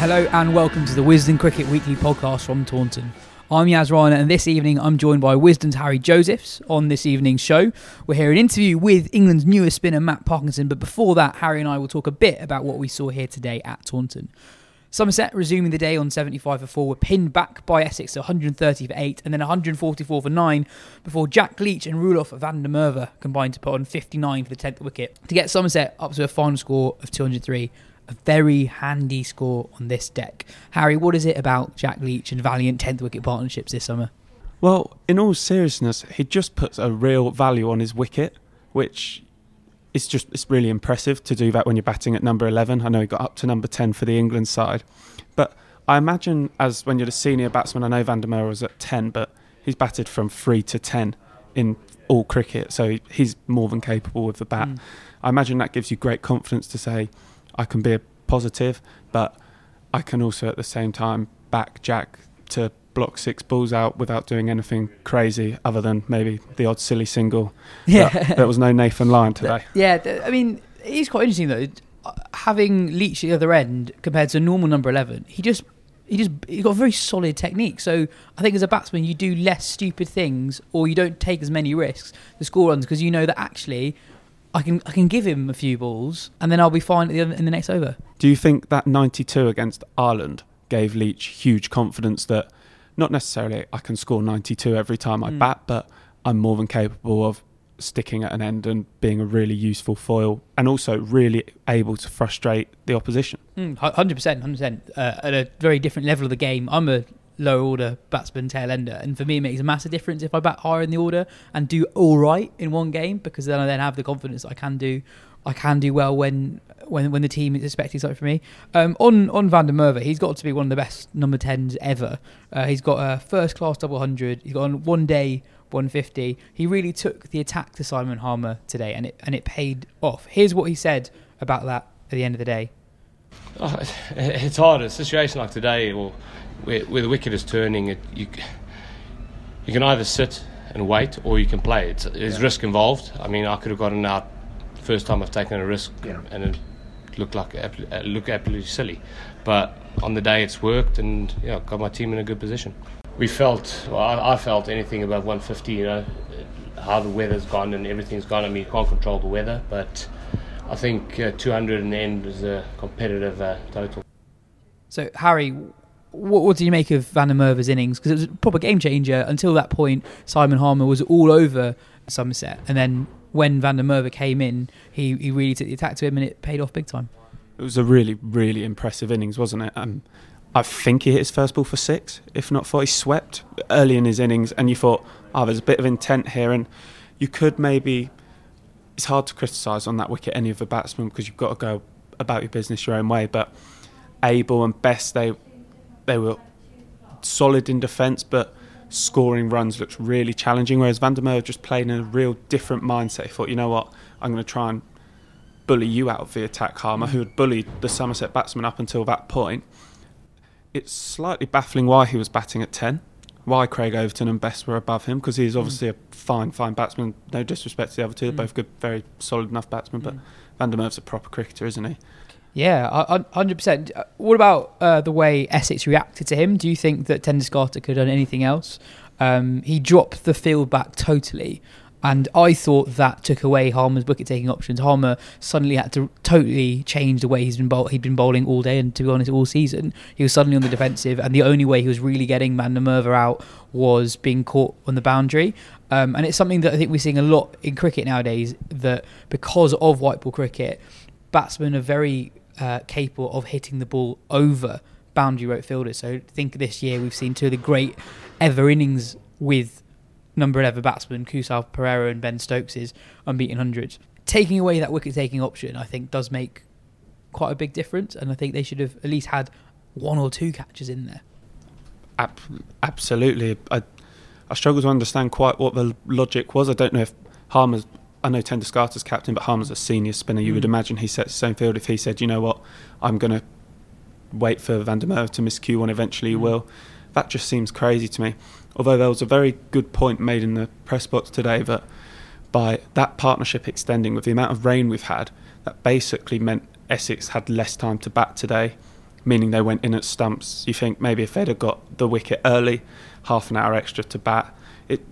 Hello and welcome to the Wisden Cricket Weekly podcast from Taunton. I'm Yas Rana and this evening I'm joined by Wisden's Harry Josephs. On this evening's show, we'll hear an interview with England's newest spinner Matt Parkinson, but before that, Harry and I will talk a bit about what we saw here today at Taunton. Somerset resuming the day on 75 for 4 were pinned back by Essex to 130 for 8 and then 144 for 9 before Jack Leach and Roelof van der Merwe combined to put on 59 for the 10th wicket to get Somerset up to a final score of 203 a very handy score on this deck. Harry, what is it about Jack Leach and Valiant 10th wicket partnerships this summer? Well, in all seriousness, he just puts a real value on his wicket, which is just it's really impressive to do that when you're batting at number 11. I know he got up to number 10 for the England side, but I imagine as when you're the senior batsman, I know Van der Merwe was at 10, but he's batted from 3 to 10 in all cricket, so he's more than capable with the bat. Mm. I imagine that gives you great confidence to say, I can be a positive, but I can also at the same time back Jack to block six balls out without doing anything crazy other than maybe the odd silly single. Yeah. But there was no Nathan Lyon today. Yeah, I mean, it's quite interesting though. Uh, Having Leach at the other end compared to a normal number 11, he just. He just he got a very solid technique. So I think as a batsman, you do less stupid things, or you don't take as many risks to score runs because you know that actually, I can I can give him a few balls and then I'll be fine at the other, in the next over. Do you think that 92 against Ireland gave Leach huge confidence that not necessarily I can score 92 every time I Mm. bat, but I'm more than capable of sticking at an end and being a really useful foil and also really able to frustrate the opposition? Mm, Hundred percent, hundred percent. Uh, At a very different level of the game, I'm a lower order batsman, tail ender, and for me, it makes a massive difference if I bat higher in the order and do all right in one game because then I then have the confidence I can do, I can do well when when when the team is expecting something from me. Um, on on Van der Merwe, he's got to be one of the best number tens ever. Uh, he's got a first class double hundred. He's got on one day. 150. He really took the attack to Simon Harmer today, and it and it paid off. Here's what he said about that at the end of the day. Oh, it's hard. A situation like today, or where, where the wicket is turning, it, you you can either sit and wait, or you can play. It's, there's risk involved. I mean, I could have gotten out first time I've taken a risk, and it looked like abso- uh, looked absolutely silly. But on the day, it's worked, and yeah, got my team in a good position. We felt, well, I, I felt anything above 150. You know, how the weather's gone and everything's gone. I mean, you can't control the weather, but. I think uh, 200 in the end was a competitive uh, total. So, Harry, what, what do you make of Van der Merwe's innings? Because it was a proper game changer. Until that point, Simon Harmer was all over Somerset. And then when Van der Merwe came in, he, he really took the attack to him and it paid off big time. It was a really, really impressive innings, wasn't it? Um, I think he hit his first ball for six, if not four. He swept early in his innings, and you thought, oh, there's a bit of intent here, and you could maybe. It's hard to criticise on that wicket any of the batsmen because you've got to go about your business your own way. But Abell and Best, they they were solid in defence, but scoring runs looked really challenging. Whereas Van der Merwe just played in a real different mindset. He thought, you know what, I'm going to try and bully you out of the attack, Harmer, who had bullied the Somerset batsman up until that point. It's slightly baffling why he was batting at 10, why Craig Overton and Best were above him, because he's mm. obviously a fine, fine batsman. No disrespect to the other two, they're mm. both good, very solid enough batsmen. But mm. Van der Merwe's a proper cricketer, isn't he? Yeah, hundred percent. What about uh, the way Essex reacted to him? Do you think that ten Doeschate could have done anything else? Um, he dropped the field back totally, and I thought that took away Harmer's wicket taking options. Harmer suddenly had to totally change the way he's been bowl- he'd been bowling all day, and to be honest, all season he was suddenly on the defensive, and the only way he was really getting Merwe out was being caught on the boundary. Um, and it's something that I think we're seeing a lot in cricket nowadays. That because of white ball cricket, batsmen are very uh, capable of hitting the ball over boundary rope fielders. So think this year we've seen two of the great ever innings with number 11 batsmen, Kusal Perera and Ben Stokes' unbeaten hundreds. Taking away that wicket taking option, I think, does make quite a big difference. And I think they should have at least had one or two catches in there. Ab- absolutely. I, I struggle to understand quite what the logic was. I don't know if Harmer's I know ten Doeschate's captain, but Harmer's a senior spinner. You mm. would imagine he sets his own field. If he said, you know what, I'm going to wait for Van der Merwe to miss Q1, eventually he mm. will. That just seems crazy to me. Although there was a very good point made in the press box today that by that partnership extending with the amount of rain we've had, that basically meant Essex had less time to bat today, meaning they went in at stumps. You think maybe if they'd have got the wicket early, half an hour extra to bat, it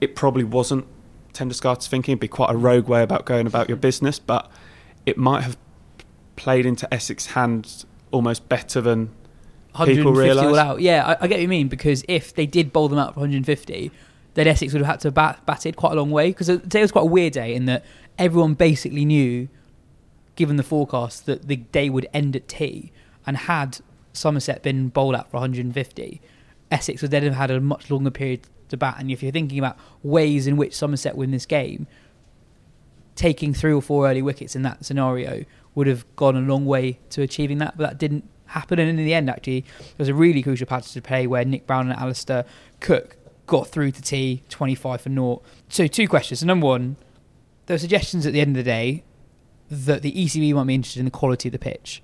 it probably wasn't ten Doeschate's thinking. It'd be quite a rogue way about going about your business, but it might have played into Essex' hands almost better than people realise. all out. Yeah, I, I, get what you mean because if they did bowl them out for 150, then Essex would have had to bat batted quite a long way because today was quite a weird day in that everyone basically knew, given the forecast, that the day would end at tea, and had Somerset been bowled out for 150, Essex would then have had a much longer period to bat. And if you're thinking about ways in which Somerset win this game, taking three or four early wickets in that scenario would have gone a long way to achieving that, but that didn't happen. And in the end, actually, there was a really crucial patch to play where Nick Browne and Alastair Cook got through to tea 25 for naught. So, two questions. So, number one, there were suggestions at the end of the day that the ECB might be interested in the quality of the pitch.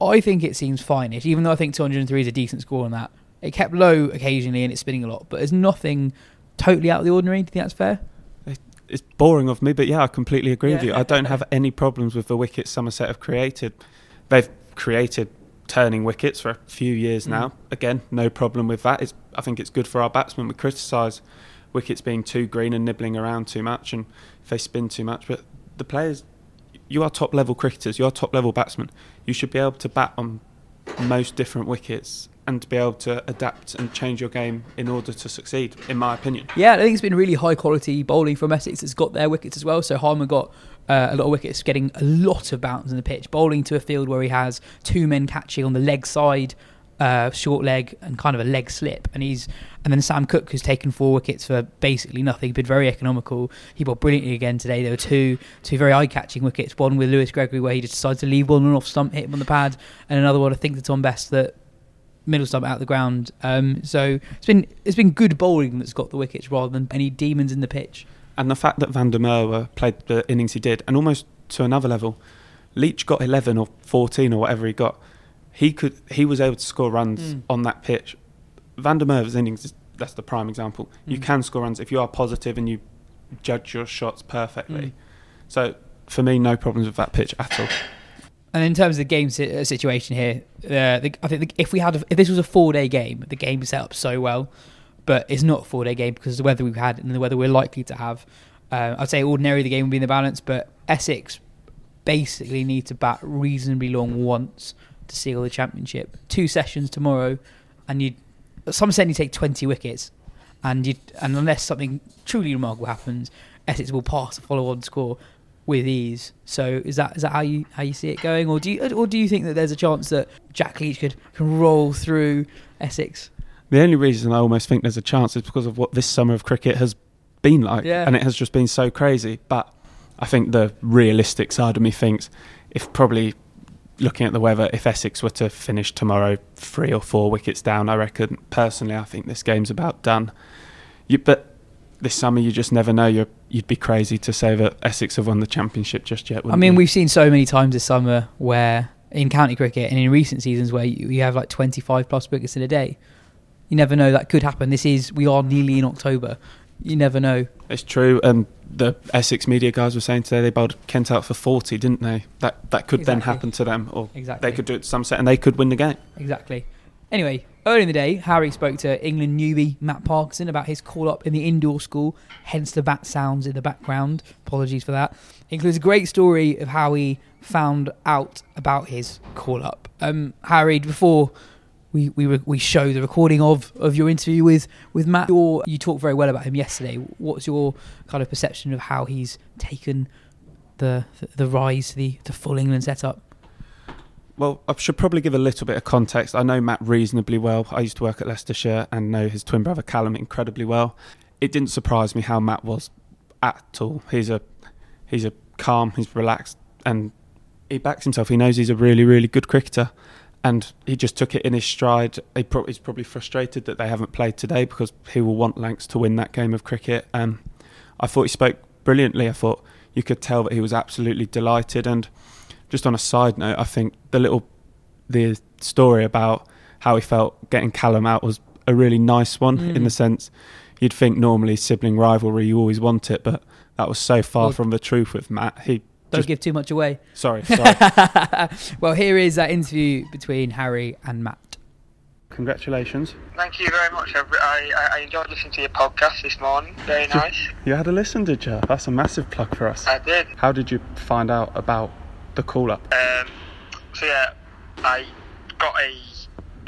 I think it seems fine-ish, even though I think 203 is a decent score on that. It kept low occasionally and it's spinning a lot, but there's nothing totally out of the ordinary. Do you think that's fair? It's boring of me, but yeah, I completely agree yeah. with you. I don't have any problems with the wickets Somerset have created. They've created turning wickets for a few years mm. now. Again, no problem with that. It's, I think it's good for our batsmen. We criticise wickets being too green and nibbling around too much, and if they spin too much. But the players, you are top level cricketers. You are top level batsmen. You should be able to bat on most different wickets and to be able to adapt and change your game in order to succeed, in my opinion. Yeah, I think it's been really high quality bowling from Essex that's got their wickets as well. So Harmer got uh, a lot of wickets, getting a lot of bounce in the pitch, bowling to a field where he has two men catching on the leg side. Uh, short leg and kind of a leg slip, and he's and then Sam Cook who's taken four wickets for basically nothing, been very economical. He bowled brilliantly again today. There were two two very eye catching wickets. One with Lewis Gregory where he just decided to leave one off stump, hit him on the pad, and another one I think to Tom Best that middle stump out the ground. Um, so it's been it's been good bowling that's got the wickets rather than any demons in the pitch. And the fact that Van der Merwe played the innings he did, and almost to another level, Leach got 11 or 14 or whatever he got. He could he was able to score runs mm. on that pitch. Van der Merwe's innings that's the prime example. Mm. You can score runs if you are positive and you judge your shots perfectly. Mm. So for me, no problems with that pitch at all. And in terms of the game uh, situation here, uh, the, I think the, if we had a, if this was a four day game, the game is set up so well, but it's not a four day game because of the weather we've had and the weather we're likely to have. Uh, I'd say ordinarily the game would be in the balance, but Essex basically need to bat reasonably long once to seal the championship. Two sessions tomorrow, and you some said you take twenty wickets, and you and unless something truly remarkable happens, Essex will pass a follow on score with ease. So is that is that how you how you see it going, or do you or do you think that there's a chance that Jack Leach could can roll through Essex? The only reason I almost think there's a chance is because of what this summer of cricket has been like, yeah. and it has just been so crazy. But I think the realistic side of me thinks if probably looking at the weather, if Essex were to finish tomorrow three or four wickets down, I reckon personally I think this game's about done. You, but this summer you just never know. You're, you'd be crazy to say that Essex have won the championship just yet. I mean, you? we've seen so many times this summer where in county cricket and in recent seasons where you, you have like 25 plus wickets in a day. You never know that could happen. This is we are nearly in October. you never know. It's true. Um, the Essex media guys were saying today they bowled Kent out for 40, didn't they? That that could then happen to them, or Exactly. they could do it to Somerset and they could win the game. Exactly. Anyway, early in the day, Harry spoke to England newbie Matt Parkinson about his call up in the indoor school, hence the bat sounds in the background. Apologies for that. Includes a great story of how he found out about his call up. Um, Harry, before we we we show the recording of, of your interview with with Matt, your, you talked very well about him yesterday. What's your kind of perception of how he's taken the the, the rise to the, the full England setup? Well, I should probably give a little bit of context. I know Matt reasonably well. I used to work at Leicestershire and know his twin brother Callum incredibly well. It didn't surprise me how Matt was at all. He's a he's a calm, he's relaxed, and he backs himself. He knows he's a really, really good cricketer, and he just took it in his stride. He pro- he's probably frustrated that they haven't played today because he will want Lancs to win that game of cricket. Um, I thought he spoke brilliantly. I thought you could tell that he was absolutely delighted. And just on a side note, I think the little the story about how he felt getting Callum out was a really nice one in Mm. the sense you'd think normally sibling rivalry you always want it, but that was so far Well, from the truth with Matt. He Don't just give too much away. sorry, sorry. well, here is that interview between Harry and Matt. Congratulations. Thank you very much. I, I, I enjoyed listening to your podcast this morning. Very nice. You had a listen, did you? That's a massive plug for us. I did. How did you find out about the call up? Um, so yeah, I got a.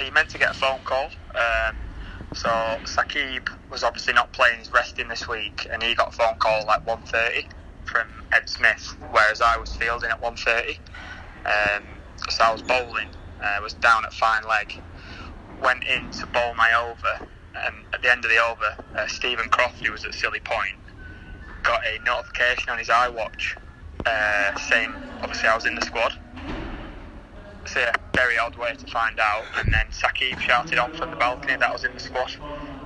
He meant to get a phone call. Um, so Saqib was obviously not playing; he's resting this week, and he got a phone call at 1.30 from Ed Smith, whereas I was fielding at 1.30. Um, so I was bowling. I was down at fine leg. Went in to bowl my over, and at the end of the over, uh, Steven Croft, who was at Silly Point, got a notification on his iWatch uh, saying obviously I was in the squad. So yeah, very odd way to find out. And then Saqib shouted on from the balcony that I was in the squad.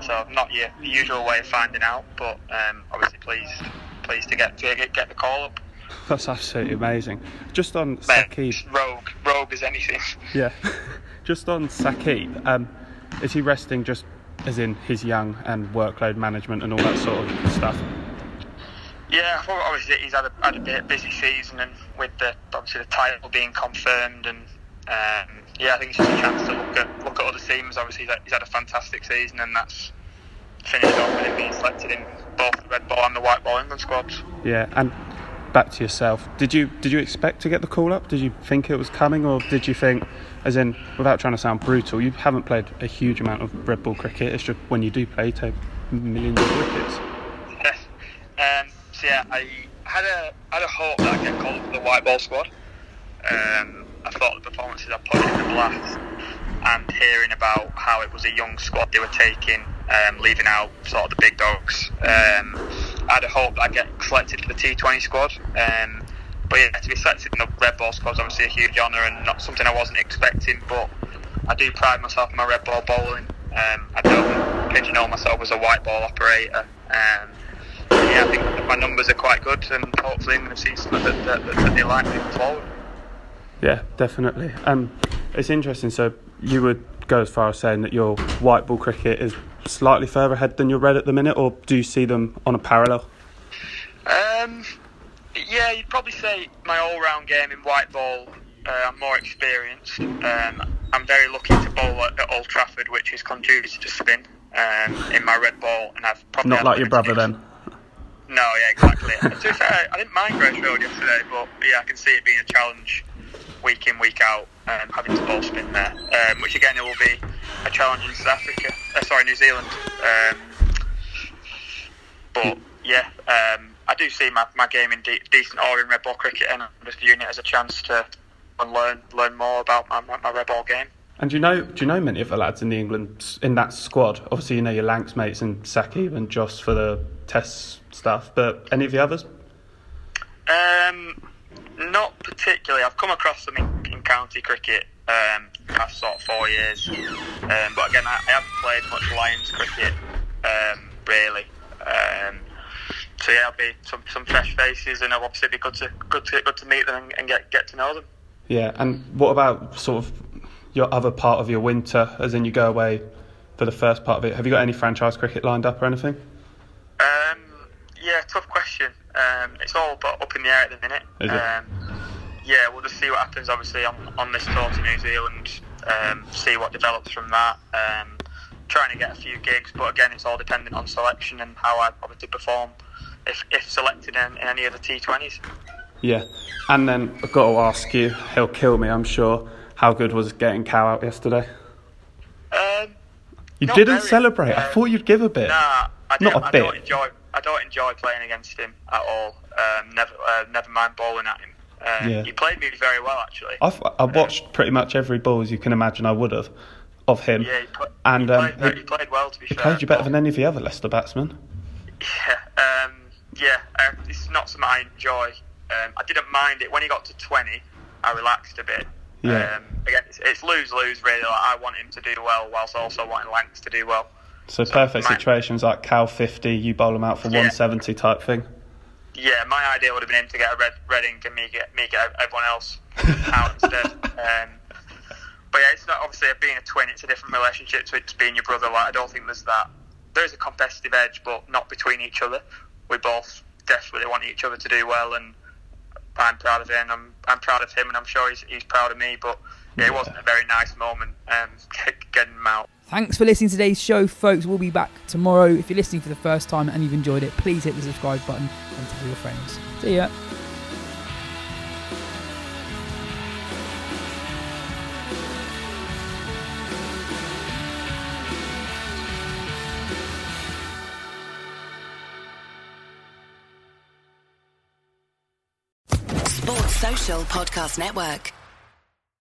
So not your usual way of finding out, but um, obviously pleased pleased to get to get, get the call up. That's absolutely amazing. Just on Saqib, rogue, rogue as anything. yeah. Just on Saqib, um, is he resting just as in his young and workload management and all that sort of stuff? Yeah, well, obviously he's had a, had a bit busy season, and with the obviously the title being confirmed, and um, yeah, I think it's just a chance to look at look at other teams. Obviously, he's had, he's had a fantastic season, and that's finished off with him being selected in both the red ball and the white ball England squads. Yeah, and back to yourself. Did you did you expect to get the call up? Did you think it was coming, or did you think, as in, without trying to sound brutal, you haven't played a huge amount of red ball cricket. It's just when you do play, you take millions of wickets. Yes. Um, yeah, I had a had a hope that I'd get called for the white ball squad. Um, I thought the performances I put in the blast and hearing about how it was a young squad they were taking, um, leaving out sort of the big dogs. Um, I had a hope that I'd get selected for the T20 squad. Um, but yeah, to be selected in the red ball squad is obviously a huge honour and not something I wasn't expecting. But I do pride myself in my red ball bowling. Um, I don't pigeonhole myself as a white ball operator. Um, yeah, I think my numbers are quite good, and hopefully I'm going to see something that, that, that, that they like moving forward. Yeah, definitely. Um, it's interesting. So you would go as far as saying that your white ball cricket is slightly further ahead than your red at the minute, or do you see them on a parallel? Um, yeah, you'd probably say my all-round game in white ball. Uh, I'm more experienced. Um, I'm very lucky to bowl at, at Old Trafford, which is conducive to spin. Um, in my red ball, and I've probably Not like your brother then. No, yeah, exactly. to be fair, I, didn't mind Grace Road yesterday, but yeah, I can see it being a challenge week in, week out, um, having to ball spin there. Um, which again, it will be a challenge in South Africa. Uh, sorry, New Zealand. Um, but yeah, um, I do see my, my game in de- decent order in red ball cricket, and I'm just viewing it as a chance to learn learn more about my, my, red ball game. And do you know do you know many of the lads in the England in that squad? Obviously, you know your Lancs mates and Saqib and Joss for the test stuff, but any of the others? Um, not particularly. I've come across them in, in county cricket um, past sort of four years, um, but again, I, I haven't played much Lions cricket um, really. Um, so yeah, it'll be some, some fresh faces, and it'll obviously be good to good to good to meet them and, and get get to know them. Yeah, and what about sort of your other part of your winter, as in you go away for the first part of it? Have you got any franchise cricket lined up or anything? Um, yeah, tough question. Um, it's all but up in the air at the minute. Is it? Um, yeah, we'll just see what happens. Obviously, on, on this tour to New Zealand, um, see what develops from that. Um, trying to get a few gigs, but again, it's all dependent on selection and how I obviously perform if, if selected in, in any of the T20s. Yeah. And then I've got to ask you, he'll kill me, I'm sure. How good was getting Cal out yesterday? Um, You didn't very, celebrate. I uh, thought you'd give a bit. Nah, I, Not a I bit. I don't enjoy playing against him at all. Um, never, uh, never mind bowling at him. Um, Yeah. He played me very well, actually. I've, I watched pretty much every ball as you can imagine I would have of him. Yeah, he, pla- and he, um, played, he, he played well. To be he fair, played you better than any of the other Leicester batsmen. Yeah, um, yeah. Uh, it's not something I enjoy. Um, I didn't mind it when he got to twenty. I relaxed a bit. Yeah. Um, again, it's, it's lose lose really. Like, I want him to do well, whilst also wanting Lancs to do well. So perfect my- situations like Cal 50, you bowl them out for Yeah. 170 type thing. Yeah, my idea would have been him to get a red red ink and me get me get everyone else out instead. Um, but yeah, it's not obviously being a twin. It's a different relationship to it being your brother. Like I don't think there's that. There is a competitive edge, but not between each other. We both desperately want each other to do well, and I'm proud of him. I'm I'm proud of him, and I'm sure he's he's proud of me. But yeah, it wasn't a very nice moment um, getting him out. Thanks for listening to today's show, folks. We'll be back tomorrow. If you're listening for the first time and you've enjoyed it, please hit the subscribe button and tell your friends. See ya. Sports Social Podcast Network.